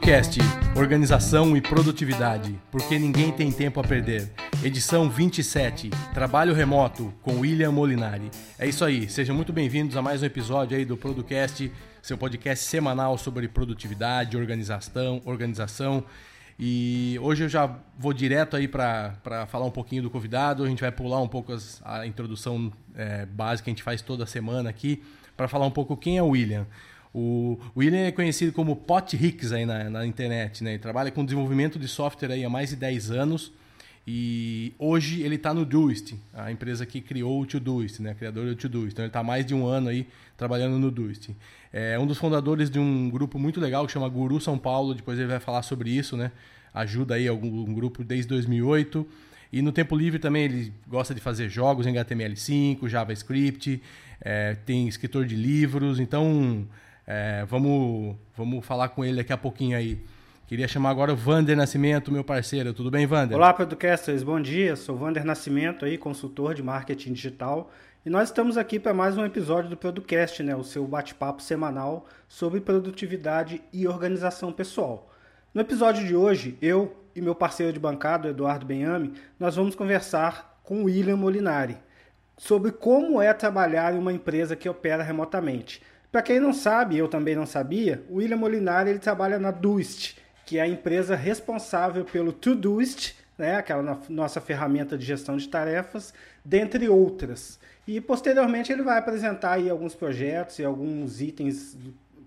Producast, organização e produtividade, porque ninguém tem tempo a perder. Edição 27, trabalho remoto com William Molinari. É isso aí, sejam muito bem-vindos a mais um episódio aí do Producast, seu podcast semanal sobre produtividade, organização, organização. E hoje eu já vou direto aí para falar um pouquinho do convidado. A gente vai pular um pouco as, a introdução é, básica que a gente faz toda semana aqui para falar um pouco quem é o William. O William é conhecido como Pot Hicks aí na, na internet, né? Ele trabalha com desenvolvimento de software aí há mais de 10 anos e hoje ele está no Doist, a empresa que criou o Todoist, né? Criador do Todoist. Então ele está mais de um ano aí trabalhando no Doist. É um dos fundadores de um grupo muito legal que chama Guru São Paulo, depois ele vai falar sobre isso, né? Ajuda aí algum um grupo desde 2008. E no tempo livre também ele gosta de fazer jogos em HTML5, JavaScript, é, tem escritor de livros, então é, vamos, vamos falar com ele daqui a pouquinho aí. Queria chamar agora o Vander Nascimento, meu parceiro. Tudo bem, Vander? Olá, podcasters. Bom dia. Sou Vander Nascimento, aí, consultor de marketing digital. E nós estamos aqui para mais um episódio do Producast, né, o seu bate-papo semanal sobre produtividade e organização pessoal. No episódio de hoje, eu e meu parceiro de bancada, Eduardo Benhame, nós vamos conversar com William Molinari sobre como é trabalhar em uma empresa que opera remotamente. Para quem não sabe, eu também não sabia, o William Molinari ele trabalha na Doist, que é a empresa responsável pelo Todoist, né, aquela nossa ferramenta de gestão de tarefas, dentre outras. E posteriormente ele vai apresentar aí alguns projetos e alguns itens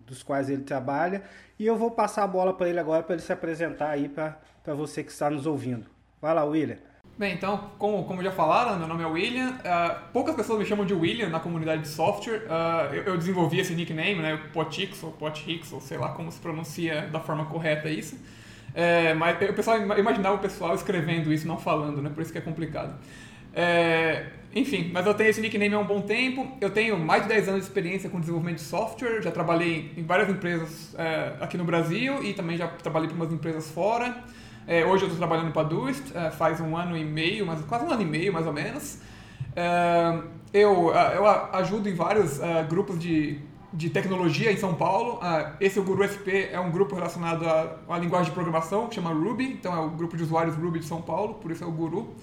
dos quais ele trabalha, e eu vou passar a bola para ele agora para ele se apresentar aí para você que está nos ouvindo. Vai lá, William. Bem, então, como, como já falaram, meu nome é William. Uh, poucas pessoas me chamam de William na comunidade de software. Uh, eu, eu, desenvolvi esse nickname, né, Potix ou Potix, ou sei lá como se pronuncia da forma correta isso. É, mas o pessoal imaginava o pessoal escrevendo isso, não falando, né? Por isso que é complicado. É, enfim, mas eu tenho esse nickname há um bom tempo. Eu tenho mais de 10 anos de experiência com desenvolvimento de software. Já trabalhei em várias empresas é, aqui no Brasil e também já trabalhei para umas empresas fora. É, hoje eu estou trabalhando para Dust, é, faz um ano e meio, mas, quase um ano e meio mais ou menos. É, eu, eu ajudo em vários é, grupos de, de tecnologia em São Paulo. Esse o Guru SP é um grupo relacionado a uma linguagem de programação que chama Ruby, então é o grupo de usuários Ruby de São Paulo, por isso é o Guru.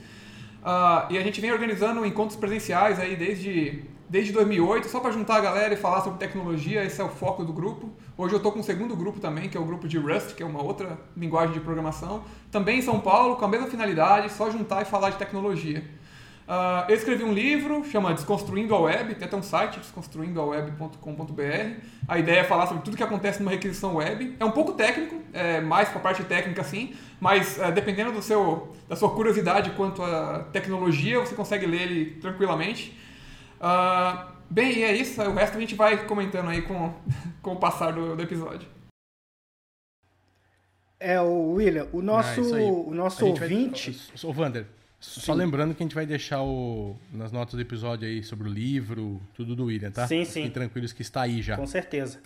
e a gente vem organizando encontros presenciais aí desde desde 2008, só para juntar a galera e falar sobre tecnologia, esse é o foco do grupo. Hoje eu estou com um segundo grupo também, que é o grupo de Rust, que é uma outra linguagem de programação. Também em São Paulo, com a mesma finalidade, só juntar e falar de tecnologia. Uh, eu escrevi um livro, chama Desconstruindo a Web, tem até um site, desconstruindoaweb.com.br. A ideia é falar sobre tudo que acontece numa requisição web. É um pouco técnico, é mais para a parte técnica sim, mas uh, dependendo do seu, da sua curiosidade quanto à tecnologia, você consegue ler ele tranquilamente. Uh, bem, e é isso. O resto a gente vai comentando aí com, com o passar do, do episódio. É, o William, o nosso, ah, o nosso ouvinte. Vai... Ô, Vander, só lembrando que a gente vai deixar o, nas notas do episódio aí sobre o livro, tudo do William, tá? Sim, sim. Fiquem tranquilos que está aí já. Com certeza.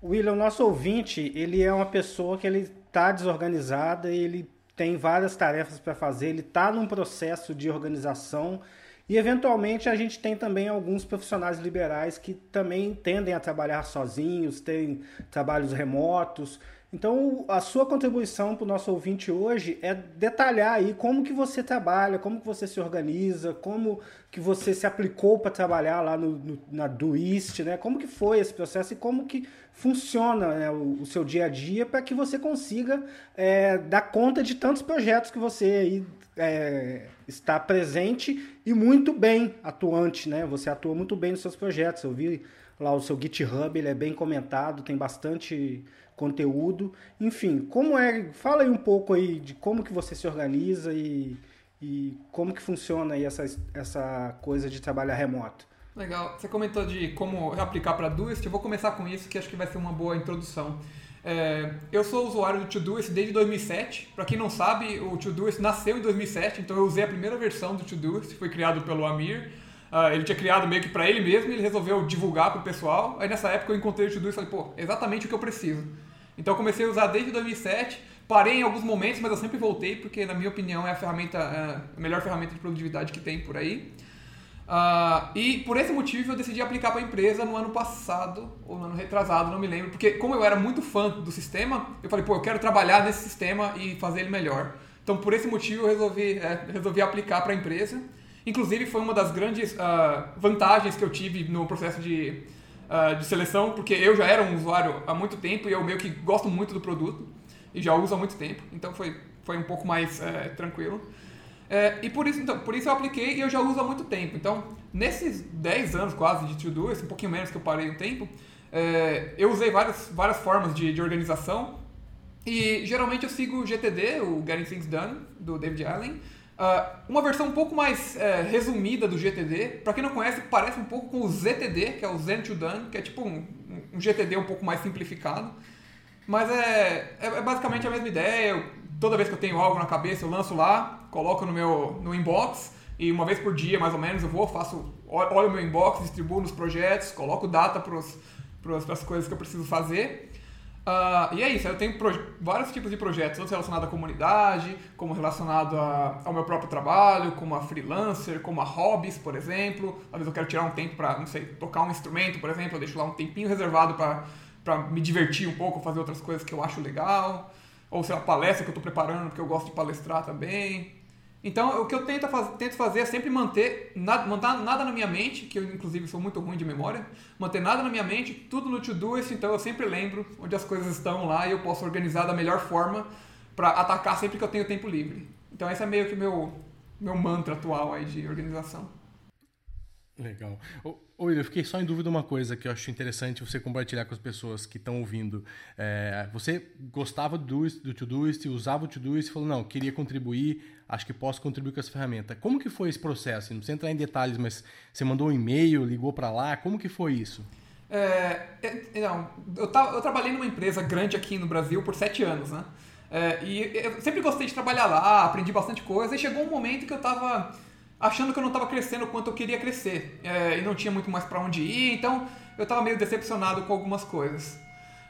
O William, o nosso ouvinte, ele é uma pessoa que ele está desorganizada, ele tem várias tarefas para fazer, ele está num processo de organização e eventualmente a gente tem também alguns profissionais liberais que também tendem a trabalhar sozinhos, têm trabalhos remotos. Então, a sua contribuição para o nosso ouvinte hoje é detalhar aí como que você trabalha, como que você se organiza, como que você se aplicou para trabalhar lá no, no, na Doist, né? Como que foi esse processo e como que funciona né, o, o, seu dia a dia para que você consiga é, dar conta de tantos projetos que você aí é, está presente e muito bem atuante, né? Você atua muito bem nos seus projetos. Eu vi lá o seu GitHub, ele é bem comentado, tem bastante conteúdo. Enfim, como é? Fala aí um pouco aí de como que você se organiza e, e como que funciona aí essa, essa coisa de trabalhar remoto. Legal. Você comentou de como aplicar para Doist. Eu vou começar com isso, que acho que vai ser uma boa introdução. É, eu sou usuário do Todoist desde 2007. Para quem não sabe, o Todoist nasceu em 2007, então eu usei a primeira versão do Todoist, foi criado pelo Amir. Uh, ele tinha criado meio que para ele mesmo ele resolveu divulgar para o pessoal. Aí nessa época eu encontrei o Todoist e falei, pô, exatamente o que eu preciso. Então eu comecei a usar desde 2007. Parei em alguns momentos, mas eu sempre voltei porque, na minha opinião, é a ferramenta, é a melhor ferramenta de produtividade que tem por aí. Uh, e por esse motivo eu decidi aplicar para a empresa no ano passado, ou no ano retrasado, não me lembro, porque como eu era muito fã do sistema, eu falei, pô, eu quero trabalhar nesse sistema e fazer ele melhor. Então por esse motivo eu resolvi, é, resolvi aplicar para a empresa. Inclusive foi uma das grandes uh, vantagens que eu tive no processo de, uh, de seleção, porque eu já era um usuário há muito tempo e eu meio que gosto muito do produto e já uso há muito tempo, então foi, foi um pouco mais é, tranquilo. É, e por isso, então, por isso eu apliquei e eu já uso há muito tempo. Então, nesses 10 anos quase de Todoist, um pouquinho menos que eu parei um tempo, é, eu usei várias, várias formas de, de organização. E geralmente eu sigo o GTD, o Getting Things Done, do David Allen. Uh, uma versão um pouco mais é, resumida do GTD. Para quem não conhece, parece um pouco com o ZTD, que é o Zen to Done, que é tipo um, um GTD um pouco mais simplificado. Mas é, é, é basicamente a mesma ideia. Toda vez que eu tenho algo na cabeça, eu lanço lá, coloco no meu no inbox e uma vez por dia, mais ou menos, eu vou, faço, olho o meu inbox, distribuo nos projetos, coloco data para as coisas que eu preciso fazer. Uh, e é isso, eu tenho vários tipos de projetos, tanto relacionados à comunidade, como relacionado a, ao meu próprio trabalho, como a freelancer, como a hobbies, por exemplo. Às vezes eu quero tirar um tempo para, não sei, tocar um instrumento, por exemplo, eu deixo lá um tempinho reservado para me divertir um pouco, fazer outras coisas que eu acho legal. Ou sei lá, palestra que eu estou preparando, porque eu gosto de palestrar também. Então, o que eu tento, faz, tento fazer é sempre manter nada, manter nada na minha mente, que eu inclusive sou muito ruim de memória, manter nada na minha mente, tudo no to-doist, então eu sempre lembro onde as coisas estão lá e eu posso organizar da melhor forma para atacar sempre que eu tenho tempo livre. Então, esse é meio que meu meu mantra atual aí de organização. Legal. Ô, eu fiquei só em dúvida uma coisa que eu acho interessante você compartilhar com as pessoas que estão ouvindo. É, você gostava do, do Todoist, usava o Todoist e falou, não, queria contribuir, acho que posso contribuir com essa ferramenta. Como que foi esse processo? Não precisa entrar em detalhes, mas você mandou um e-mail, ligou para lá, como que foi isso? É, é, não, eu, eu trabalhei numa empresa grande aqui no Brasil por sete anos, né? É, e eu sempre gostei de trabalhar lá, aprendi bastante coisa, e chegou um momento que eu estava achando que eu não estava crescendo o quanto eu queria crescer é, e não tinha muito mais para onde ir, então eu estava meio decepcionado com algumas coisas.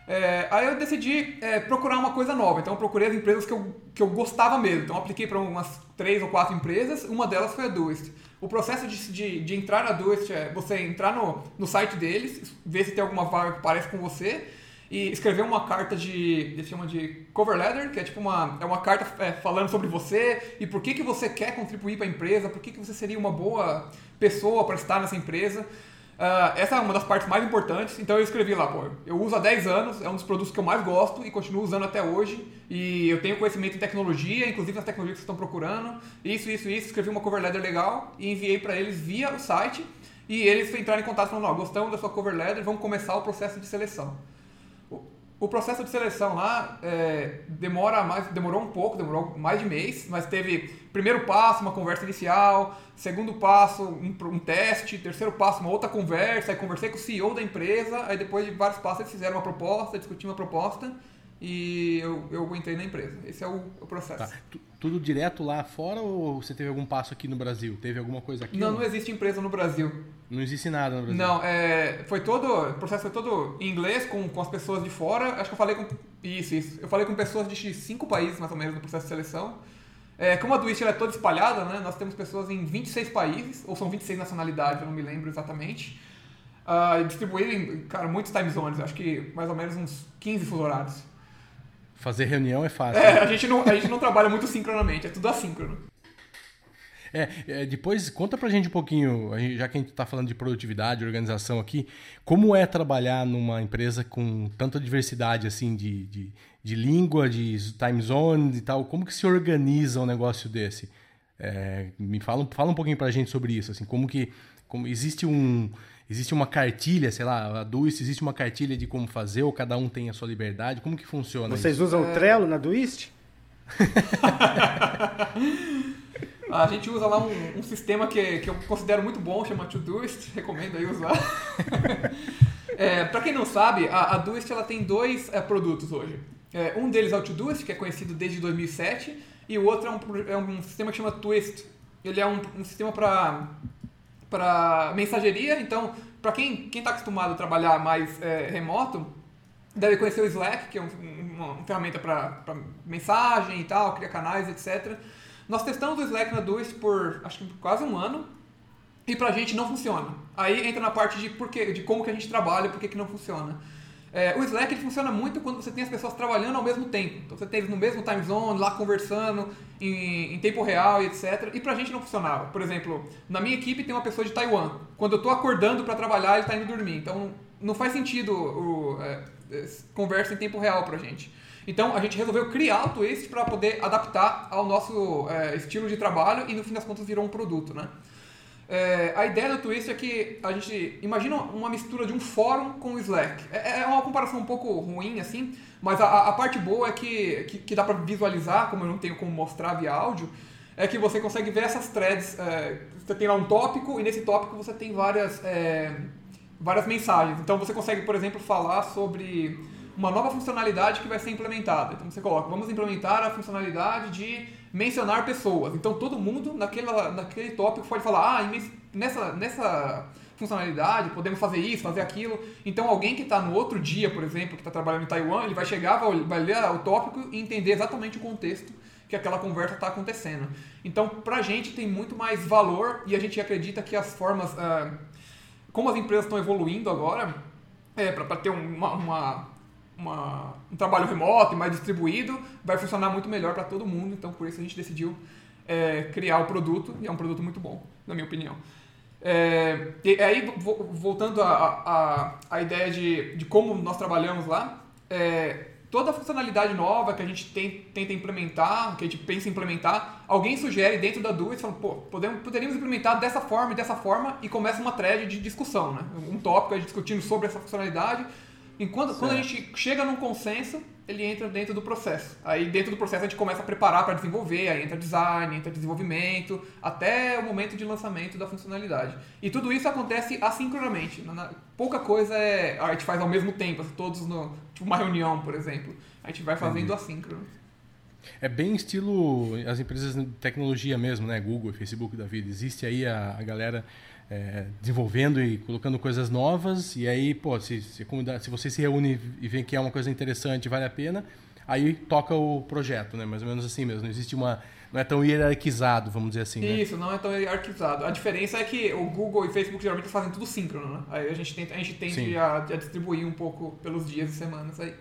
É, aí eu decidi é, procurar uma coisa nova, então eu procurei as empresas que eu, que eu gostava mesmo. Então eu apliquei para umas três ou quatro empresas, uma delas foi a Doist. O processo de, de, de entrar na Doist é você entrar no, no site deles, ver se tem alguma vaga que parece com você e escrever uma carta de, eles chamam de cover letter, que é tipo uma, é uma carta é, falando sobre você e por que, que você quer contribuir para a empresa, por que, que você seria uma boa pessoa para estar nessa empresa. Uh, essa é uma das partes mais importantes, então eu escrevi lá, pô, eu uso há 10 anos, é um dos produtos que eu mais gosto e continuo usando até hoje, e eu tenho conhecimento em tecnologia, inclusive nas tecnologias que vocês estão procurando, isso, isso, isso, escrevi uma cover letter legal e enviei para eles via o site, e eles entraram em contato falando, ó, gostamos da sua cover letter, vamos começar o processo de seleção. O processo de seleção lá é, demora mais, demorou um pouco, demorou mais de mês, mas teve primeiro passo, uma conversa inicial, segundo passo, um, um, teste, terceiro passo, uma outra conversa, aí conversei com o CEO da empresa, aí depois de vários passos eles fizeram uma proposta, discutiram uma proposta e eu, eu entrei na empresa. Esse é o, o processo. Tá. Tudo direto lá fora ou você teve algum passo aqui no Brasil? Teve alguma coisa aqui? Não, não, não existe empresa no Brasil. Não existe nada no Brasil? Não, é, foi todo, o processo foi todo em inglês, com, com as pessoas de fora. Acho que eu falei com... Isso, isso. Eu falei com pessoas de cinco países, mais ou menos, no processo de seleção. É, como a Twitch é toda espalhada, né? Nós temos pessoas em 26 países, ou são 26 nacionalidades, eu não me lembro exatamente. Uh, distribuído em, cara, muitos time zones, acho que mais ou menos uns 15 fuso horários. Fazer reunião é fácil. É, a gente, não, a gente não trabalha muito sincronamente, é tudo assíncrono. É, é, depois conta pra gente um pouquinho, já que a gente tá falando de produtividade, organização aqui, como é trabalhar numa empresa com tanta diversidade assim de, de, de língua, de time zone e tal, como que se organiza um negócio desse? É, me fala, fala um pouquinho pra gente sobre isso, assim, como que como existe um Existe uma cartilha, sei lá, a Duist, existe uma cartilha de como fazer, ou cada um tem a sua liberdade? Como que funciona Vocês isso? usam o Trello na Duist? a gente usa lá um, um, sistema que, que eu considero muito bom, chama Todoist, recomendo aí usar. é, para quem não sabe, a, a Doist ela tem dois é, produtos hoje. É, um deles é o Todoist, que é conhecido desde 2007, e o outro é um, é um sistema que chama Twist. Ele é um, um sistema para para mensageria. Então, para quem está acostumado a trabalhar mais é, remoto, deve conhecer o Slack, que é um, uma, uma, ferramenta para mensagem e tal, criar canais, etc. Nós testamos o Slack na Duist por acho que quase um ano. e pra gente não funciona. Aí entra na parte de, por quê, de como que a gente trabalha, por que, que não funciona. É, o Slack ele funciona muito quando você tem as pessoas trabalhando ao mesmo tempo. Então você tem eles no mesmo time zone, lá conversando em, em, tempo real e etc. E pra gente não funcionava. Por exemplo, na minha equipe tem uma pessoa de Taiwan. Quando eu tô acordando para trabalhar, ele tá indo dormir. Então não faz sentido o, é, conversa em tempo real pra gente. Então a gente resolveu criar o Twist para poder adaptar ao nosso é, estilo de trabalho e no fim das contas virou um produto, né? É, a ideia do Twist é que a gente imagina uma mistura de um fórum com o Slack. É, é uma comparação um pouco ruim, assim, mas a, a parte boa é que, que, que dá para visualizar, como eu não tenho como mostrar via áudio, é que você consegue ver essas threads. É, você tem lá um tópico e nesse tópico você tem várias, é, várias mensagens. Então você consegue, por exemplo, falar sobre uma nova funcionalidade que vai ser implementada. Então você coloca, vamos implementar a funcionalidade de mencionar pessoas. Então todo mundo naquela, naquele tópico pode falar, ah, nessa, nessa funcionalidade podemos fazer isso, fazer aquilo. Então alguém que está no outro dia, por exemplo, que está trabalhando em Taiwan, ele vai chegar, vai, ler o tópico e entender exatamente o contexto que aquela conversa está acontecendo. Então, para a gente tem muito mais valor e a gente acredita que as formas, uh, como as empresas estão evoluindo agora, é, para ter uma, uma uma, um trabalho remoto e mais distribuído, vai funcionar muito melhor para todo mundo. Então, por isso a gente decidiu é, criar o produto, e é um produto muito bom, na minha opinião. É, e aí, voltando à ideia de, de como nós trabalhamos lá, é, toda funcionalidade nova que a gente tem, tenta implementar, que a gente pensa em implementar, alguém sugere dentro da Duet, fala, pô, podemos, poderíamos implementar dessa forma e dessa forma, e começa uma thread de discussão, né? Um tópico, discutindo sobre essa funcionalidade, Enquanto, quando a gente chega num consenso, ele entra dentro do processo. Aí dentro do processo a gente começa a preparar para desenvolver, aí entra design, entra desenvolvimento, até o momento de lançamento da funcionalidade. E tudo isso acontece assincronamente. Pouca coisa é, a gente faz ao mesmo tempo, assim, todos no, tipo uma reunião, por exemplo. A gente vai fazendo uhum. assíncrono. É bem estilo as empresas de tecnologia mesmo, né? Google, Facebook da vida. Existe aí a, a galera é, desenvolvendo e colocando coisas novas. E aí, pô, se, se, se você se reúne e vê que é uma coisa interessante, vale a pena, aí toca o projeto, né? Mais ou menos assim mesmo. Não existe uma. Não é tão hierarquizado, vamos dizer assim. Né? Isso, não é tão hierarquizado. A diferença é que o Google e o Facebook geralmente fazem tudo síncrono, né? Aí a gente tenta, a gente tende a, a distribuir um pouco pelos dias e semanas aí.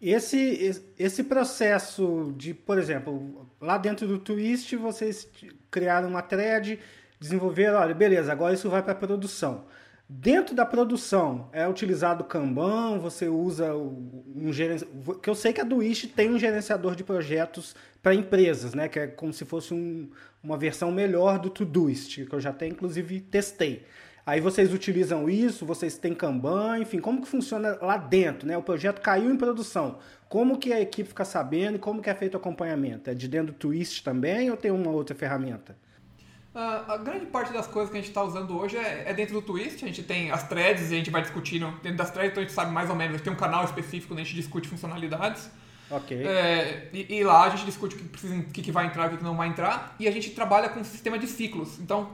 Esse, esse processo de, por exemplo, lá dentro do Twist, vocês criaram uma thread desenvolver, olha, beleza, agora isso vai para produção. Dentro da produção é utilizado Kanban, você usa um gerenciador, que eu sei que a Duist tem um gerenciador de projetos para empresas, né, que é como se fosse um, uma versão melhor do Todoist, que eu já até inclusive testei. Aí vocês utilizam isso, vocês têm Kanban, enfim, como que funciona lá dentro, né? O projeto caiu em produção. Como que a equipe fica sabendo e como que é feito o acompanhamento? É de dentro do Twist também ou tem uma outra ferramenta? Uh, a grande parte das coisas que a gente está usando hoje é, é, dentro do Twist. A gente tem as threads e a gente vai discutindo. Dentro das threads, então a gente sabe mais ou menos. A gente tem um canal específico onde a gente discute funcionalidades. Ok. É, e, e, lá a gente discute o que, precisa, o que, vai entrar e o que não vai entrar. E a gente trabalha com um sistema de ciclos. Então,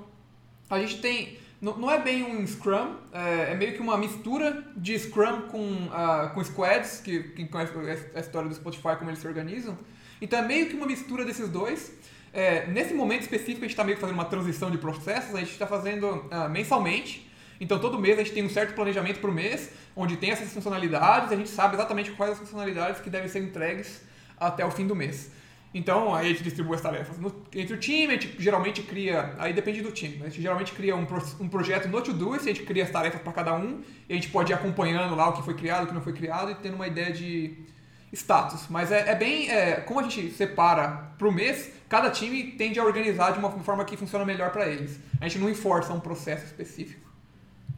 a gente tem. Não, não é bem um Scrum, é, é, meio que uma mistura de Scrum com, uh, com Squads, que quem conhece a história do Spotify, como eles se organizam. Então é meio que uma mistura desses dois. É, nesse momento específico, a gente está meio que fazendo uma transição de processos, a gente está fazendo uh, mensalmente. Então, todo mês a gente tem um certo planejamento para o mês, onde tem essas funcionalidades, a gente sabe exatamente quais as funcionalidades que devem ser entregues até o fim do mês. Então, aí a gente distribui as tarefas no, entre o time, a gente geralmente cria, aí depende do time, a gente geralmente cria um, um projeto no Todoist, a gente cria as tarefas para cada um, e a gente pode ir acompanhando lá o que foi criado, o que não foi criado, e tendo uma ideia de status. Mas é, é bem, é, como a gente separa para o mês, cada time tende a organizar de uma forma que funciona melhor para eles. A gente não enforça um processo específico.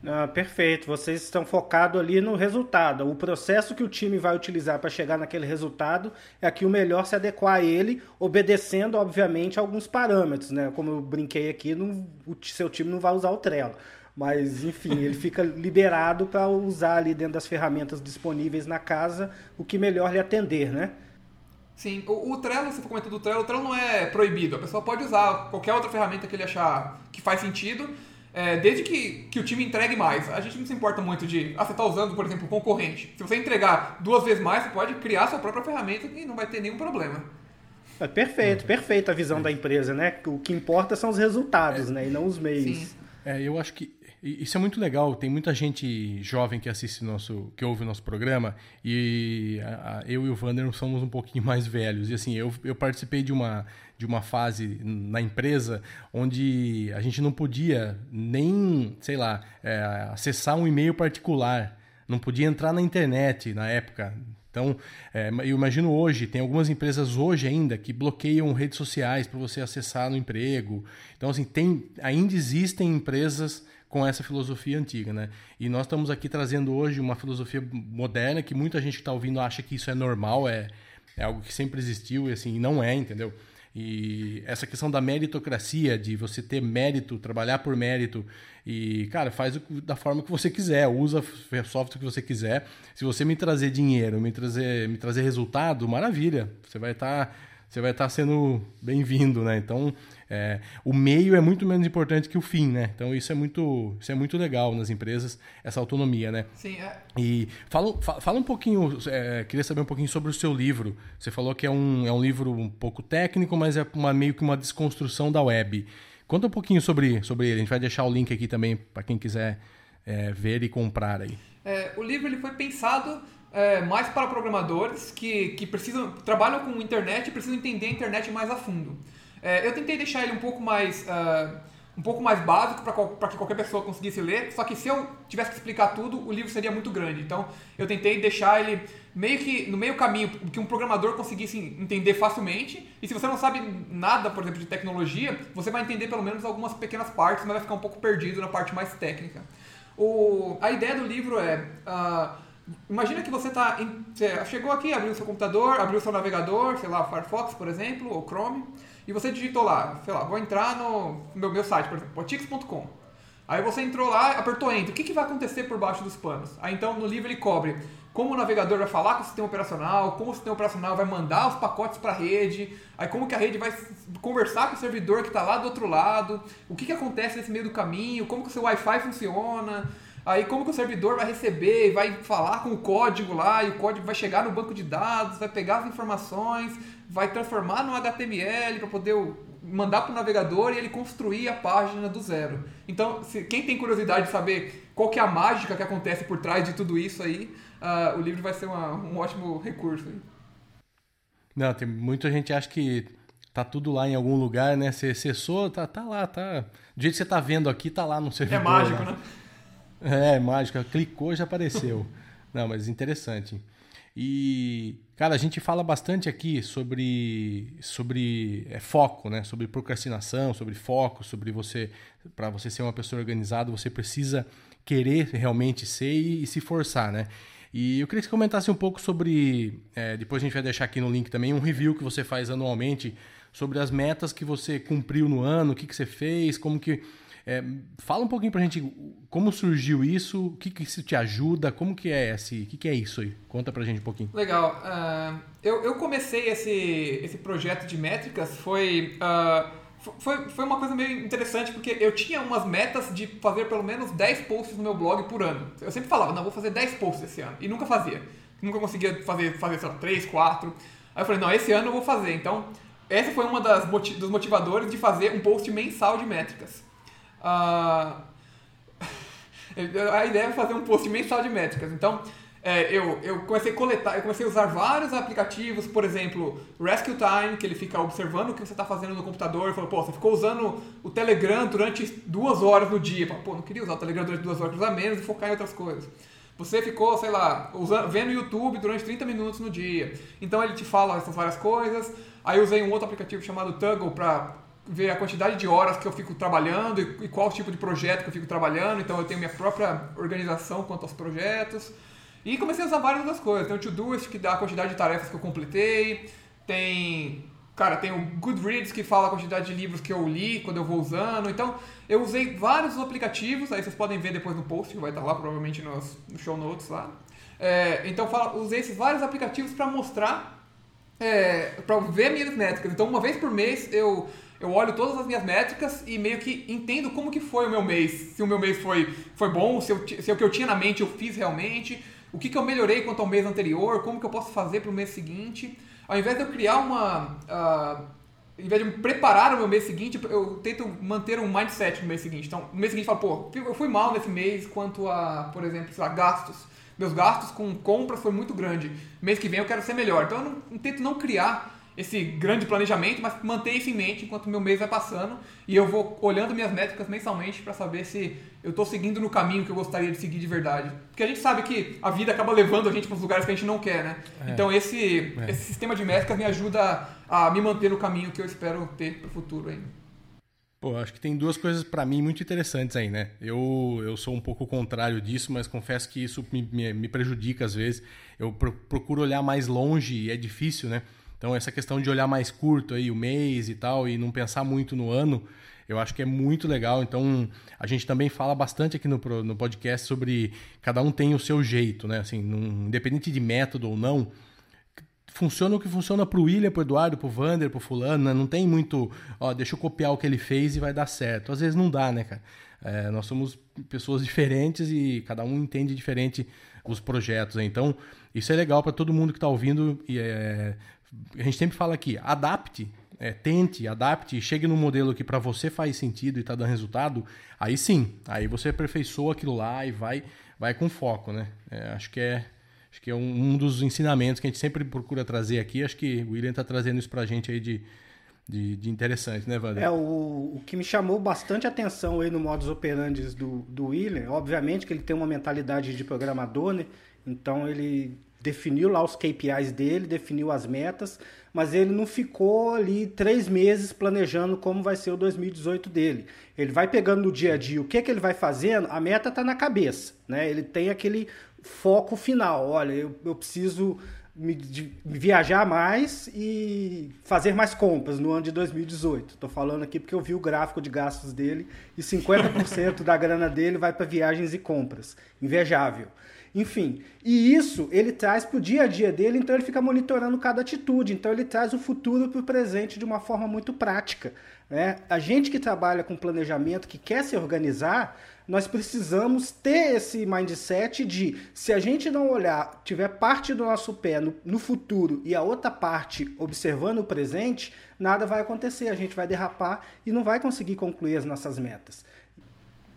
Ah, perfeito. Vocês estão focados ali no resultado. O processo que o time vai utilizar para chegar naquele resultado é que o melhor se adequar a ele, obedecendo, obviamente, alguns parâmetros. Né? Como eu brinquei aqui, não, o seu time não vai usar o Trello. Mas, enfim, ele fica liberado para usar ali dentro das ferramentas disponíveis na casa o que melhor lhe atender, né? Sim, o, o Trello, você comentou do Trello, o Trello não é proibido. A pessoa pode usar qualquer outra ferramenta que ele achar que faz sentido, é, desde que, que o time entregue mais. A gente não se importa muito de, ah, você está usando, por exemplo, concorrente. Se você entregar duas vezes mais, você pode criar sua própria ferramenta e não vai ter nenhum problema. É perfeito, perfeita a visão é. da empresa, né? O que importa são os resultados, é. né? E não os meios. Sim. É, eu acho que isso é muito legal. Tem muita gente jovem que assiste nosso, que ouve o nosso programa e a, a, eu e o Vander somos um pouquinho mais velhos. E assim, eu, eu participei de uma de uma fase na empresa onde a gente não podia nem, sei lá, é, acessar um e-mail particular, não podia entrar na internet na época. Então, é, eu imagino hoje, tem algumas empresas hoje ainda que bloqueiam redes sociais para você acessar no emprego. Então, assim, tem, ainda existem empresas com essa filosofia antiga, né? E nós estamos aqui trazendo hoje uma filosofia moderna que muita gente que está ouvindo acha que isso é normal, é, é algo que sempre existiu e assim, não é, entendeu? E essa questão da meritocracia, de você ter mérito, trabalhar por mérito, e, cara, faz da forma que você quiser, usa o software que você quiser. Se você me trazer dinheiro, me trazer, me trazer resultado, maravilha. Você vai estar. Tá, você vai estar sendo bem-vindo, né? Então, é, o meio é muito menos importante que o fim, né? Então isso é muito, isso é muito legal nas empresas, essa autonomia, né? Sim, é. E fala, fala um pouquinho, é, queria saber um pouquinho sobre o seu livro. Você falou que é um, é um livro um pouco técnico, mas é uma, meio que uma desconstrução da web. Conta um pouquinho sobre, sobre ele. A gente vai deixar o link aqui também para quem quiser é, ver e comprar aí. É, o livro ele foi pensado é, mais para programadores que, que precisam trabalham com internet e precisam entender a internet mais a fundo. É, eu tentei deixar ele um pouco mais, uh, um pouco mais básico para que qualquer pessoa conseguisse ler, só que se eu tivesse que explicar tudo, o livro seria muito grande. Então eu tentei deixar ele meio que no meio caminho que um programador conseguisse entender facilmente. E se você não sabe nada, por exemplo, de tecnologia, você vai entender pelo menos algumas pequenas partes, mas vai ficar um pouco perdido na parte mais técnica. O, a ideia do livro é. Uh, Imagina que você tá em, chegou aqui, abriu seu computador, abriu seu navegador, sei lá, Firefox, por exemplo, ou Chrome, e você digitou lá, sei lá, vou entrar no meu, meu site, por exemplo, potix.com. Aí você entrou lá, apertou Enter. O que, que vai acontecer por baixo dos panos? Aí então no livro ele cobre como o navegador vai falar com o sistema operacional, como o sistema operacional vai mandar os pacotes para a rede, aí como que a rede vai conversar com o servidor que está lá do outro lado, o que, que acontece nesse meio do caminho, como que o seu Wi-Fi funciona, aí como que o servidor vai receber e vai falar com o código lá, e o código vai chegar no banco de dados, vai pegar as informações, vai transformar no HTML para poder mandar para o navegador e ele construir a página do zero. Então, se, quem tem curiosidade de saber qual que é a mágica que acontece por trás de tudo isso aí, uh, o livro vai ser uma, um ótimo recurso. Aí. Não, tem muita gente acha que tá tudo lá em algum lugar, né? Você acessou, tá, tá lá, tá. Do jeito que você tá vendo aqui, tá lá no servidor. É mágico, né? É, mágico. Clicou, já apareceu. Não, mas interessante. E, cara, a gente fala bastante aqui sobre, sobre é, foco, né? Sobre procrastinação, sobre foco, sobre você. Para você ser uma pessoa organizada, você precisa querer realmente ser e, e, se forçar, né? E eu queria que você comentasse um pouco sobre. É, depois a gente vai deixar aqui no link também um review que você faz anualmente sobre as metas que você cumpriu no ano, o que, que você fez, como que é, fala um pouquinho pra gente como surgiu isso, o que, que isso te ajuda, como que é esse, o que, que é isso aí? Conta pra gente um pouquinho. Legal. Uh, eu, eu comecei esse, esse projeto de métricas, foi, uh, foi, foi uma coisa meio interessante, porque eu tinha umas metas de fazer pelo menos 10 posts no meu blog por ano. Eu sempre falava, não, vou fazer 10 posts esse ano, e nunca fazia. Nunca conseguia fazer, fazer sei lá, 3, 4. Aí eu falei, não, esse ano eu vou fazer. Então, essa foi uma das dos motivadores de fazer um post mensal de métricas. Uh, a ideia é fazer um post mensal de métricas. Então, é, eu, eu comecei a coletar, eu comecei a usar vários aplicativos, por exemplo, Rescue Time, que ele fica observando o que você está fazendo no computador. Falou, pô, você ficou usando o Telegram durante duas horas no dia. Pô, não queria usar o Telegram durante duas horas, usar menos e focar em outras coisas. Você ficou, sei lá, usando, vendo YouTube durante 30 minutos no dia. Então ele te fala essas várias coisas. Aí eu usei um outro aplicativo chamado Tuggle para ver a quantidade de horas que eu fico trabalhando e, e qual tipo de projeto que eu fico trabalhando. Então eu tenho minha própria organização quanto aos projetos. E comecei a usar várias das coisas. Tem o Todoist que dá a quantidade de tarefas que eu completei. Tem, cara, tem o Goodreads que fala a quantidade de livros que eu li quando eu vou usando. Então, eu usei vários aplicativos, aí vocês podem ver depois no post, que vai estar lá provavelmente nos, no show notes lá. É, então, fala, usei esses vários aplicativos para mostrar, é, para ver minhas métricas. Então, uma vez por mês eu eu olho todas as minhas métricas e meio que entendo como que foi o meu mês. Se o meu mês foi, foi bom, se, eu, se o que eu tinha na mente eu fiz realmente, o que, que eu melhorei quanto ao mês anterior, como que eu posso fazer para o mês seguinte. ao invés de eu criar uma. Uh, ao invés de preparar o meu mês seguinte, eu tento manter um mindset no mês seguinte. Então, no mês seguinte eu falo, pô, eu fui mal nesse mês quanto a, por exemplo, lá, gastos. Meus gastos com compras foi muito grande. Mês que vem eu quero ser melhor. Então, eu, não, eu tento não criar esse grande planejamento, mas manter isso em mente enquanto meu mês vai passando e eu vou olhando minhas métricas mensalmente para saber se eu estou seguindo no caminho que eu gostaria de seguir de verdade. Porque a gente sabe que a vida acaba levando a gente para os lugares que a gente não quer, né? É. Então esse, é. esse sistema de métricas me ajuda a me manter no caminho que eu espero ter para o futuro ainda. Pô, acho que tem duas coisas para mim muito interessantes aí, né? Eu, eu sou um pouco contrário disso, mas confesso que isso me, me, me prejudica às vezes. Eu procuro olhar mais longe e é difícil, né? Então, essa questão de olhar mais curto aí, o mês e tal, e não pensar muito no ano, eu acho que é muito legal. Então, a gente também fala bastante aqui no, no podcast sobre cada um tem o seu jeito, né? Assim, num, independente de método ou não, funciona o que funciona para o William, para o Eduardo, para o Vander, para o fulano, né? Não tem muito, ó, deixa eu copiar o que ele fez e vai dar certo. Às vezes não dá, né, cara? É, nós somos pessoas diferentes e cada um entende diferente os projetos. Né? Então, isso é legal para todo mundo que está ouvindo e é, a gente sempre fala aqui, adapte, é, tente, adapte, chegue no modelo que para você faz sentido e está dando resultado, aí sim, aí você aperfeiçoa aquilo lá e vai, vai com foco, né? É, acho que é acho que é um, um, dos ensinamentos que a gente sempre procura trazer aqui. Acho que o William está trazendo isso para a gente aí de, de, de, interessante, né, Wander? É, o, o que me chamou bastante atenção aí no modus operandi do, do William, obviamente que ele tem uma mentalidade de programador, né? Então ele definiu lá os KPIs dele, definiu as metas, mas ele não ficou ali três meses planejando como vai ser o 2018 dele. Ele vai pegando no dia a dia o que, que ele vai fazendo, a meta está na cabeça, né? Ele tem aquele foco final. Olha, eu, eu preciso me, viajar mais e fazer mais compras no ano de 2018. Estou falando aqui porque eu vi o gráfico de gastos dele e 50% da grana dele vai para viagens e compras. Invejável. Enfim, e isso ele traz para o dia a dia dele, então ele fica monitorando cada atitude. Então ele traz o futuro para o presente de uma forma muito prática. Né? A gente que trabalha com planejamento, que quer se organizar, nós precisamos ter esse mindset de se a gente não olhar, tiver parte do nosso pé no, no futuro e a outra parte observando o presente, nada vai acontecer. A gente vai derrapar e não vai conseguir concluir as nossas metas.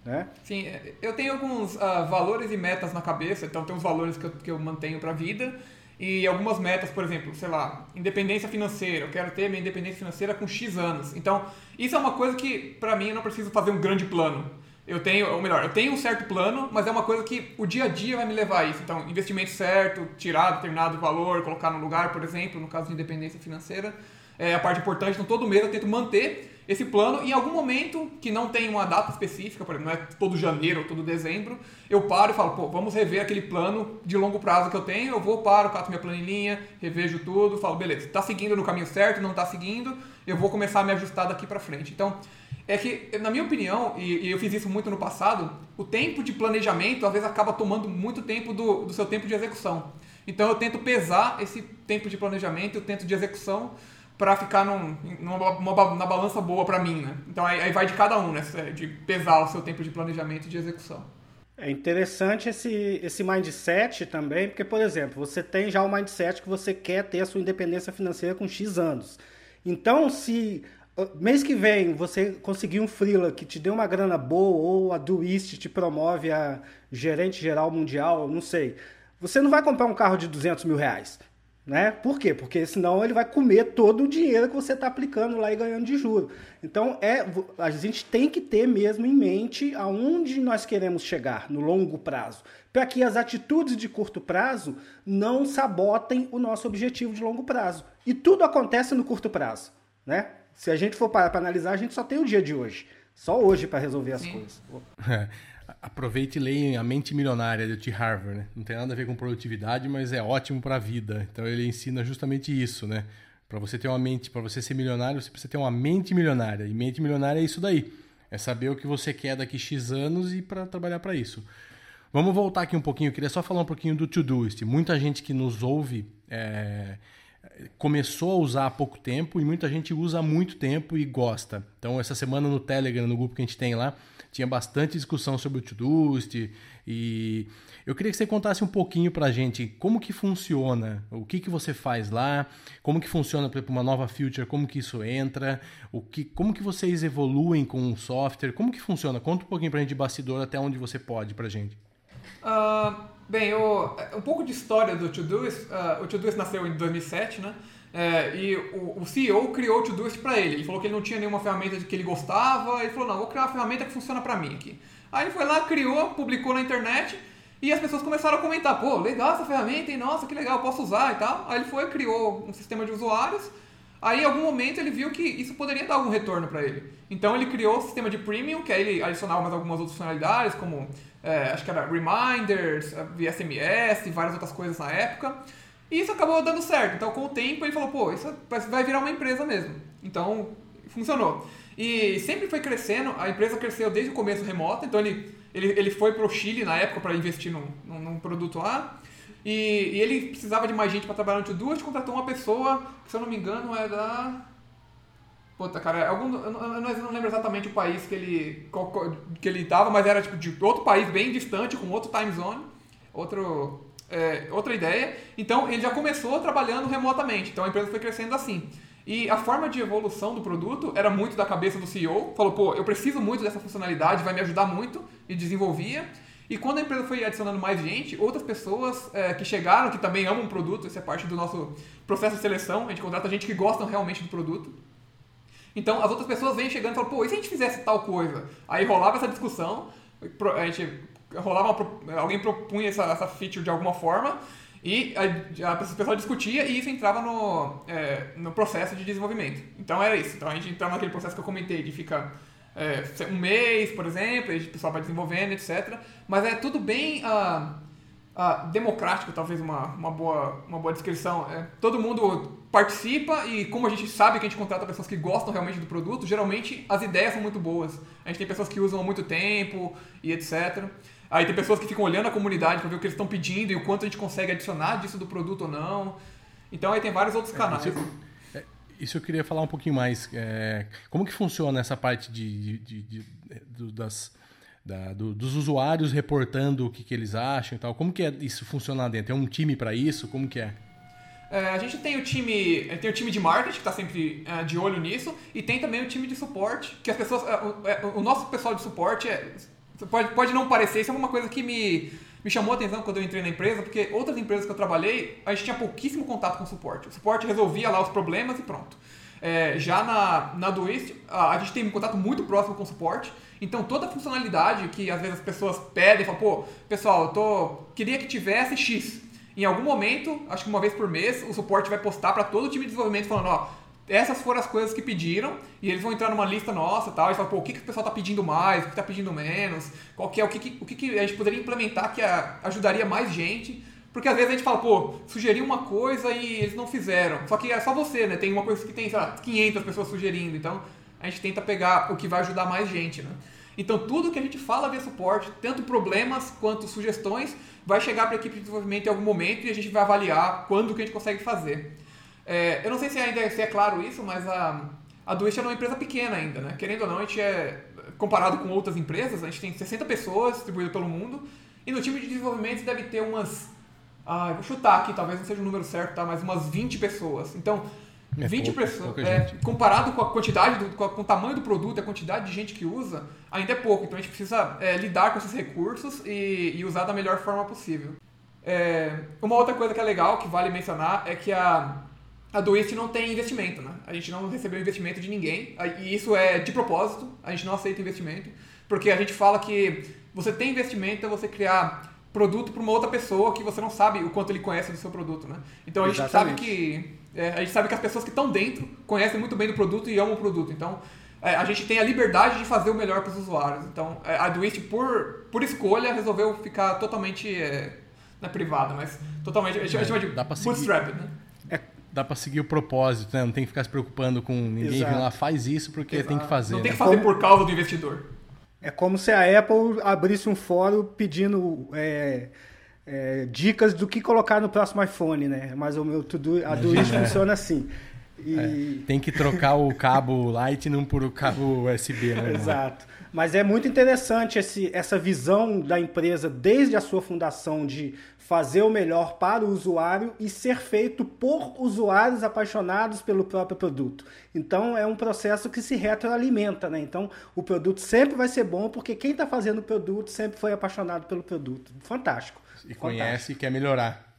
Né? Sim, eu tenho alguns uh, valores e metas na cabeça, então tem uns valores que eu, que eu mantenho para a vida e algumas metas, por exemplo, sei lá, independência financeira. Eu quero ter minha independência financeira com X anos. Então, isso é uma coisa que, para mim, eu não preciso fazer um grande plano. Eu tenho, ou melhor, eu tenho um certo plano, mas é uma coisa que o dia a dia vai me levar a isso. Então, investimento certo, tirar determinado valor, colocar no lugar, por exemplo, no caso de independência financeira, é a parte importante. Então, todo mês eu tento manter esse plano em algum momento que não tem uma data específica, por exemplo, não é todo janeiro ou todo dezembro, eu paro e falo, pô, vamos rever aquele plano de longo prazo que eu tenho, eu vou, paro, cato minha planilhinha, revejo tudo, falo, beleza, tá seguindo no caminho certo, não tá seguindo, eu vou começar a me ajustar daqui para frente. Então, é que, na minha opinião, e, e, eu fiz isso muito no passado, o tempo de planejamento às vezes acaba tomando muito tempo do, do seu tempo de execução. Então eu tento pesar esse tempo de planejamento e o tempo de execução para ficar num, numa, na balança boa para mim, né? Então aí, aí, vai de cada um, né? De pesar o seu tempo de planejamento e de execução. É interessante esse, esse mindset também, porque, por exemplo, você tem já o mindset que você quer ter a sua independência financeira com X anos. Então, se mês que vem você conseguir um freela que te dê uma grana boa ou a Duist te promove a gerente geral mundial, não sei. Você não vai comprar um carro de 200 mil reais. Né? Por quê? Porque senão ele vai comer todo o dinheiro que você está aplicando lá e ganhando de juros. Então é, a gente tem que ter mesmo em mente aonde nós queremos chegar no longo prazo, para que as atitudes de curto prazo não sabotem o nosso objetivo de longo prazo. E tudo acontece no curto prazo. Né? Se a gente for parar para analisar, a gente só tem o dia de hoje. Só hoje para resolver as Sim. coisas. É. Aproveite e leia A Mente Milionária de T. Harvard. Né? Não tem nada a ver com produtividade, mas é ótimo para a vida. Então ele ensina justamente isso, né? Para você ter uma mente, para você ser milionário, você precisa ter uma mente milionária. E mente milionária é isso daí. É saber o que você quer daqui X anos e para trabalhar para isso. Vamos voltar aqui um pouquinho. Eu queria só falar um pouquinho do Todoist. Muita gente que nos ouve é, começou a usar há pouco tempo e muita gente usa há muito tempo e gosta. Então, essa semana no Telegram, no grupo que a gente tem lá, tinha bastante discussão sobre o Todoist e eu queria que você contasse um pouquinho para a gente como que funciona, o que, que você faz lá, como que funciona para uma nova feature, como que isso entra, o que, como que vocês evoluem com o software, como que funciona? Conta um pouquinho para a gente de bastidor até onde você pode para a gente. Uh, bem, o, um pouco de história do Todoist. Uh, o Todoist nasceu em 2007, né? É, e o, o, CEO criou o Todoist para ele. Ele falou que ele não tinha nenhuma ferramenta que ele gostava. Ele falou: não, vou criar uma ferramenta que funciona para mim aqui. Aí ele foi lá, criou, publicou na internet. E as pessoas começaram a comentar: pô, legal essa ferramenta, hein? Nossa, que legal, posso usar e tal. Aí ele foi, criou um sistema de usuários. Aí, em algum momento, ele viu que isso poderia dar algum retorno para ele. Então, ele criou o sistema de premium, que aí ele adicionava mais algumas outras funcionalidades, como é, acho que era reminders, via SMS, várias outras coisas na época. E isso acabou dando certo. Então, com o tempo, ele falou, pô, isso vai virar uma empresa mesmo. Então, funcionou. E sempre foi crescendo, a empresa cresceu desde o começo remoto, então ele, ele, ele foi para o Chile na época para investir num, num, num, produto lá. E, e, ele precisava de mais gente para trabalhar no Todoist, contratou uma pessoa, que se eu não me engano é da... Puta, cara, é algum, eu, não, eu não lembro exatamente o país que ele, que ele tava, mas era tipo de outro país bem distante, com outro time zone, outro, é, outra ideia. Então ele já começou trabalhando remotamente. Então a empresa foi crescendo assim. E a forma de evolução do produto era muito da cabeça do CEO. Falou, pô, eu preciso muito dessa funcionalidade, vai me ajudar muito, e desenvolvia. E quando a empresa foi adicionando mais gente, outras pessoas é, que chegaram, que também amam o produto, isso é parte do nosso processo de seleção, a gente contrata gente que gosta realmente do produto. Então as outras pessoas vêm chegando e falam, pô, e se a gente fizesse tal coisa? Aí rolava essa discussão, a gente rolava uma, alguém propunha essa, essa feature de alguma forma e a, a, o pessoal discutia e isso entrava no, é, no processo de desenvolvimento. Então era isso. Então a gente entrava naquele processo que eu comentei, de ficar é, um mês, por exemplo, e o pessoal vai desenvolvendo, etc. Mas é tudo bem ah, ah, democrático, talvez uma, uma, boa, uma boa descrição. É, todo mundo participa e como a gente sabe que a gente contrata pessoas que gostam realmente do produto, geralmente as ideias são muito boas. A gente tem pessoas que usam há muito tempo e etc. Aí tem pessoas que ficam olhando a comunidade para ver o que eles estão pedindo e o quanto a gente consegue adicionar disso do produto ou não. Então aí tem vários outros é, canais. Isso, é, isso eu queria falar um pouquinho mais. É, como que funciona essa parte de, de, de, de das, da, do, dos usuários reportando o que, que eles acham e tal? Como que é isso funciona lá dentro? Tem um time para isso? Como que é? É, a gente tem o time, tem o time de marketing que está sempre é, de olho nisso e tem também o time de suporte que as pessoas, é, o, o, nosso pessoal de suporte é, Pode, pode não parecer, isso é uma coisa que me, me chamou a atenção quando eu entrei na empresa, porque outras empresas que eu trabalhei, a gente tinha pouquíssimo contato com o suporte. O suporte resolvia lá os problemas e pronto. É, já na, na Duist, a, a gente tem um contato muito próximo com o suporte, então toda a funcionalidade que às vezes as pessoas pedem, falam, pô, pessoal, eu tô, queria que tivesse X. Em algum momento, acho que uma vez por mês, o suporte vai postar para todo o time de desenvolvimento falando, ó, essas foram as coisas que pediram e eles vão entrar numa lista nossa tal, e falar, pô, o que, que o pessoal está pedindo mais, o que está pedindo menos, qual que é, o que, que, o que, que a gente poderia implementar que a, ajudaria mais gente. Porque às vezes a gente fala, pô, sugeriu uma coisa e eles não fizeram. Só que é só você, né? Tem uma coisa que tem, sei lá, 500 pessoas sugerindo. Então a gente tenta pegar o que vai ajudar mais gente, né? Então tudo que a gente fala via suporte, tanto problemas quanto sugestões, vai chegar para a equipe de desenvolvimento em algum momento e a gente vai avaliar quando que a gente consegue fazer. É, eu não sei se ainda se é claro isso, mas a, a Duist é uma empresa pequena ainda, né? Querendo ou não, a gente é, comparado com outras empresas, a gente tem 60 pessoas distribuídas pelo mundo, e no time de desenvolvimento deve ter umas, ah, vou chutar aqui, talvez não seja o número certo, tá? Mas umas 20 pessoas. Então, é 20 pouco, pessoas, é, comparado com a quantidade, do, com, a, com, o tamanho do produto, a quantidade de gente que usa, ainda é pouco. Então a gente precisa é, lidar com esses recursos e, e, usar da melhor forma possível. É, uma outra coisa que é legal, que vale mencionar, é que a, a Doist não tem investimento, né? A gente não recebeu investimento de ninguém, e isso é de propósito, a gente não aceita investimento, porque a gente fala que você tem investimento é você criar produto para uma outra pessoa que você não sabe o quanto ele conhece do seu produto, né? Então a gente Exatamente. sabe que é, a gente sabe que as pessoas que estão dentro conhecem muito bem do produto e amam o produto. Então é, a gente tem a liberdade de fazer o melhor para os usuários. Então é, a Doist por por escolha resolveu ficar totalmente é, na privada, mas totalmente a gente chama de bootstrap, né? Dá para seguir o propósito, né? Não tem que ficar se preocupando com ninguém Exato. lá, faz isso porque Exato. tem que fazer. Não tem né? que fazer por causa do investidor. É como se a Apple abrisse um fórum pedindo é, é, dicas do que colocar no próximo iPhone, né? Mas o meu tudo a Doist é. funciona assim. E... É, tem que trocar o cabo Lightning por o cabo USB, né? Exato. Mas é muito interessante esse, essa visão da empresa desde a sua fundação de fazer o melhor para o usuário e ser feito por usuários apaixonados pelo próprio produto. Então é um processo que se retroalimenta, né? Então o produto sempre vai ser bom porque quem está fazendo o produto sempre foi apaixonado pelo produto. Fantástico. E Fantástico. conhece e quer melhorar.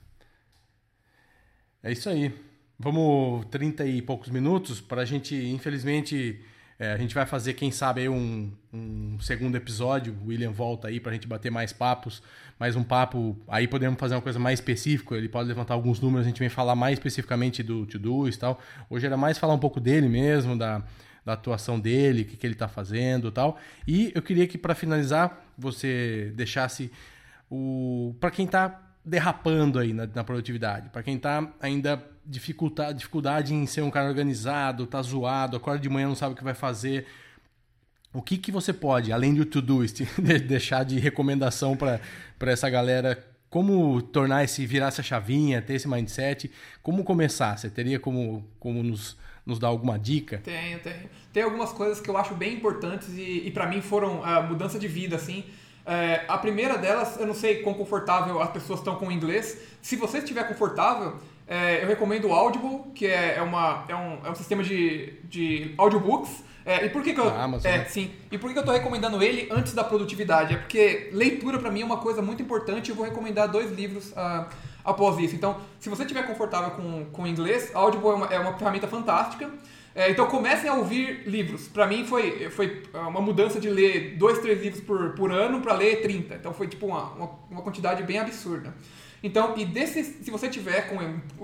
É isso aí. Vamos 30 e poucos minutos para a gente, infelizmente, é, a gente vai fazer, quem sabe, um, um segundo episódio. O William volta aí para a gente bater mais papos, mais um papo. Aí podemos fazer uma coisa mais específica. Ele pode levantar alguns números, a gente vem falar mais especificamente do to-do e tal. Hoje era mais falar um pouco dele mesmo, da, da atuação dele, o que, que ele está fazendo e tal. E eu queria que, para finalizar, você deixasse o. Para quem está derrapando aí na, na produtividade, para quem está ainda dificuldade, dificuldade em ser um cara organizado, tá zoado, acorda de manhã não sabe o que vai fazer. O que, que você pode, além do Todoist, deixar de recomendação para essa galera? Como tornar esse, virar essa chavinha, ter esse mindset? Como começar? Você teria como, como nos, nos dar alguma dica? Tenho, tenho. Tem algumas coisas que eu acho bem importantes e, e para mim foram a mudança de vida, assim. É, a primeira delas, eu não sei quão confortável as pessoas estão com o inglês. Se você estiver confortável, é, eu recomendo o Audible, que é, é, uma, é, um, é um sistema de, de audiobooks. É, e por que, que eu. Amazon, é, né? sim. E por que, que eu estou recomendando ele antes da produtividade? É porque leitura para mim é uma coisa muito importante e eu vou recomendar dois livros uh, após isso. Então, se você estiver confortável com, com inglês, Audible é uma, é uma ferramenta fantástica. É, então comecem a ouvir livros. Para mim foi, foi uma mudança de ler dois, três livros por, por ano para ler 30. Então foi tipo uma, uma, uma quantidade bem absurda. Então, e desses, se você tiver com.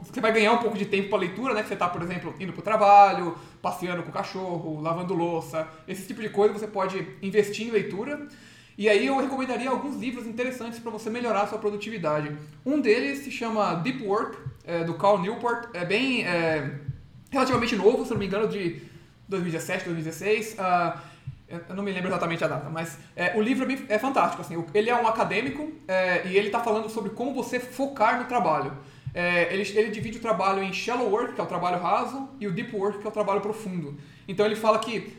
Você vai ganhar um pouco de tempo para leitura, né? Que você está, por exemplo, indo para o trabalho, passeando com o cachorro, lavando louça, esse tipo de coisa você pode investir em leitura. E aí eu recomendaria alguns livros interessantes para você melhorar a sua produtividade. Um deles se chama Deep Work, é, do Carl Newport. É bem. É, relativamente novo, se não me engano, de 2017, 2016. Uh, eu não me lembro exatamente a data, mas é, o livro é, é, fantástico. Assim, ele é um acadêmico é, e ele está falando sobre como você focar no trabalho. É, ele, ele, divide o trabalho em shallow work, que é o trabalho raso, e o deep work, que é o trabalho profundo. Então ele fala que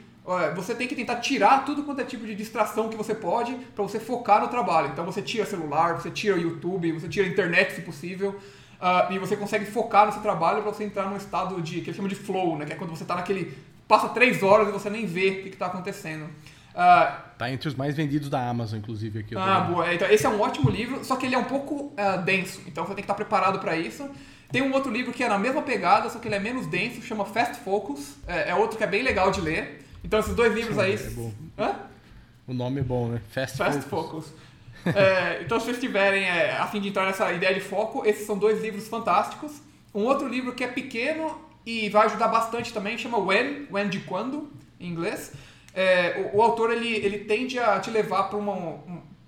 você tem que tentar tirar tudo quanto é tipo de distração que você pode para você focar no trabalho. Então você tira celular, você tira YouTube, você tira internet se possível. Uh, e você consegue focar no seu trabalho para você entrar num estado de que ele chama de flow, né? Que é quando você está naquele passa três horas e você nem vê o que está acontecendo. Uh, tá entre os mais vendidos da Amazon, inclusive, aqui. Ah, boa. Então, esse é um ótimo livro, só que ele é um pouco uh, denso, então você tem que estar preparado para isso. Tem um outro livro que é na mesma pegada, só que ele é menos denso, chama Fast Focus. É, é outro que é bem legal de ler. Então, esses dois livros aí. É bom. Hã? O nome é bom, né? Fast, Fast Focus. Focus. É, então, se vocês tiverem é, a fim de entrar nessa ideia de foco, esses são dois livros fantásticos. Um outro livro que é pequeno e vai ajudar bastante também, chama When, When de quando, em inglês. É, o, o, autor ele, ele tende a te levar para um,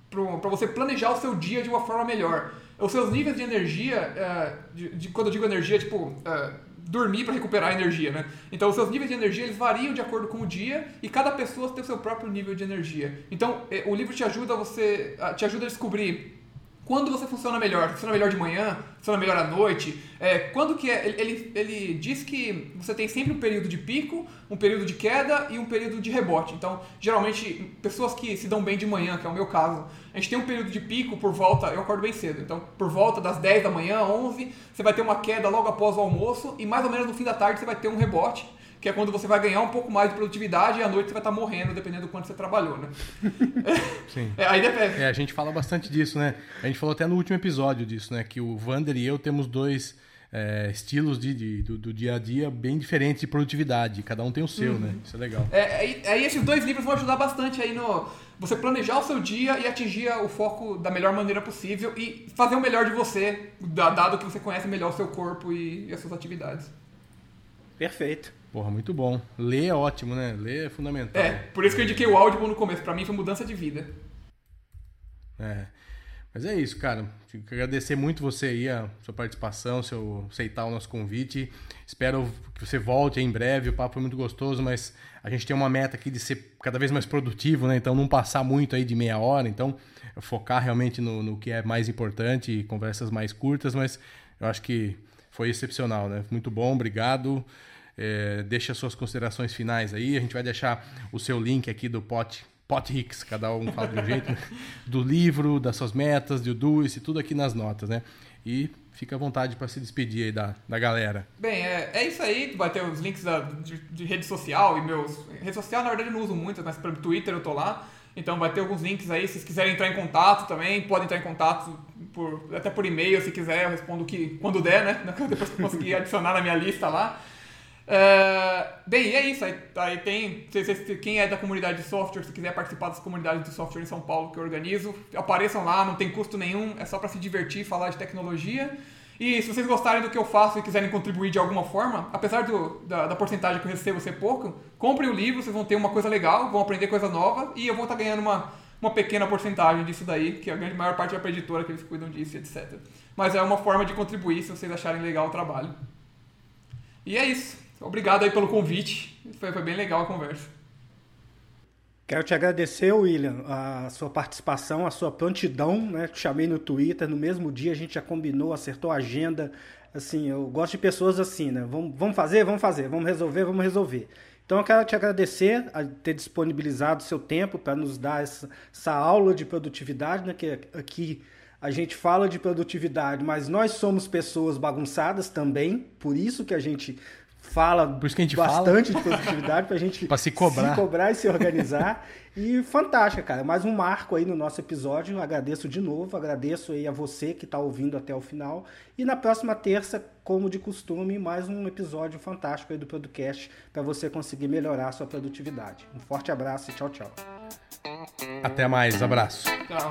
para você planejar o seu dia de uma forma melhor. Os seus níveis de energia, é, de, de, quando eu digo energia, tipo, é, dormir para recuperar energia, né? Então, os seus níveis de energia eles variam de acordo com o dia e cada pessoa tem o seu próprio nível de energia. Então, é, o livro te ajuda a você, te ajuda a descobrir quando você funciona melhor? Funciona melhor de manhã? Funciona melhor à noite? É, quando que é? Ele, ele, diz que você tem sempre um período de pico, um período de queda e um período de rebote. Então, geralmente, pessoas que se dão bem de manhã, que é o meu caso, a gente tem um período de pico por volta, eu acordo bem cedo, então por volta das 10 da manhã, 11, você vai ter uma queda logo após o almoço e mais ou menos no fim da tarde você vai ter um rebote que é quando você vai ganhar um pouco mais de produtividade e à noite você vai estar morrendo, dependendo do quanto você trabalhou, né? Sim. É, aí depende. É, a gente fala bastante disso, né? A gente falou até no último episódio disso, né? Que o Vander e eu temos dois é, estilos de, de do, do, dia a dia bem diferentes de produtividade. Cada um tem o seu, uhum. né? Isso é legal. É, aí, aí esses dois livros vão ajudar bastante aí no você planejar o seu dia e atingir o foco da melhor maneira possível e fazer o melhor de você, dado que você conhece melhor o seu corpo e, e as suas atividades. Perfeito. Porra, muito bom. Ler é ótimo, né? Ler é fundamental. É, por isso que eu indiquei o áudio no começo. Pra mim foi mudança de vida. É. Mas é isso, cara. Quero agradecer muito você aí, a sua participação, seu aceitar o nosso convite. Espero que você volte em breve. O papo foi muito gostoso, mas a gente tem uma meta aqui de ser cada vez mais produtivo, né? Então não passar muito aí de meia hora. Então focar realmente no, no que é mais importante, conversas mais curtas, mas eu acho que foi excepcional, né? Muito bom, obrigado. É, deixa suas considerações finais aí. A gente vai deixar o seu link aqui do pote Potrix, cada um fala de um jeito, né? do livro, das suas metas, do isso, tudo aqui nas notas, né? E fica à vontade para se despedir aí da, da galera. Bem, é, é isso aí. Vai ter os links da, de, de, rede social e meus. Rede social, na verdade, eu não uso muito, mas pelo Twitter eu tô lá. Então vai ter alguns links aí. Se vocês quiserem entrar em contato também, podem entrar em contato por, até por e-mail, se quiser. Eu respondo que quando der, né? Depois que conseguir adicionar na minha lista lá. Uh, bem, é isso. Aí, aí tem. Se, se, quem é da comunidade de software, se quiser participar das comunidades de software em São Paulo que eu organizo, apareçam lá, não tem custo nenhum, é só para se divertir, falar de tecnologia. E se vocês gostarem do que eu faço e quiserem contribuir de alguma forma, apesar do, da, da porcentagem que eu recebo ser pouco, comprem o livro, vocês vão ter uma coisa legal, vão aprender coisa nova e eu vou estar tá ganhando uma, uma pequena porcentagem disso daí, que a grande maior parte é para a editora que eles cuidam disso, etc. Mas é uma forma de contribuir se vocês acharem legal o trabalho. E é isso. Obrigado aí pelo convite. Foi, foi bem legal a conversa. Quero te agradecer, William, a sua participação, a sua prontidão, né? Te chamei no Twitter, no mesmo dia a gente já combinou, acertou a agenda. Assim, eu gosto de pessoas assim, né? Vamos, vamos fazer, vamos fazer, vamos resolver, vamos resolver. Então eu quero te agradecer a ter disponibilizado seu tempo para nos dar essa, essa, aula de produtividade, né? Que aqui a gente fala de produtividade, mas nós somos pessoas bagunçadas também, por isso que a gente fala Por isso que a gente bastante fala. de produtividade pra gente pra se cobrar. se cobrar e se organizar. e fantástica, cara. Mais um marco aí no nosso episódio. Agradeço de novo, agradeço aí a você que está ouvindo até o final. E na próxima terça, como de costume, mais um episódio fantástico aí do podcast para você conseguir melhorar a sua produtividade. Um forte abraço e tchau, tchau. Até mais, abraço. Tchau.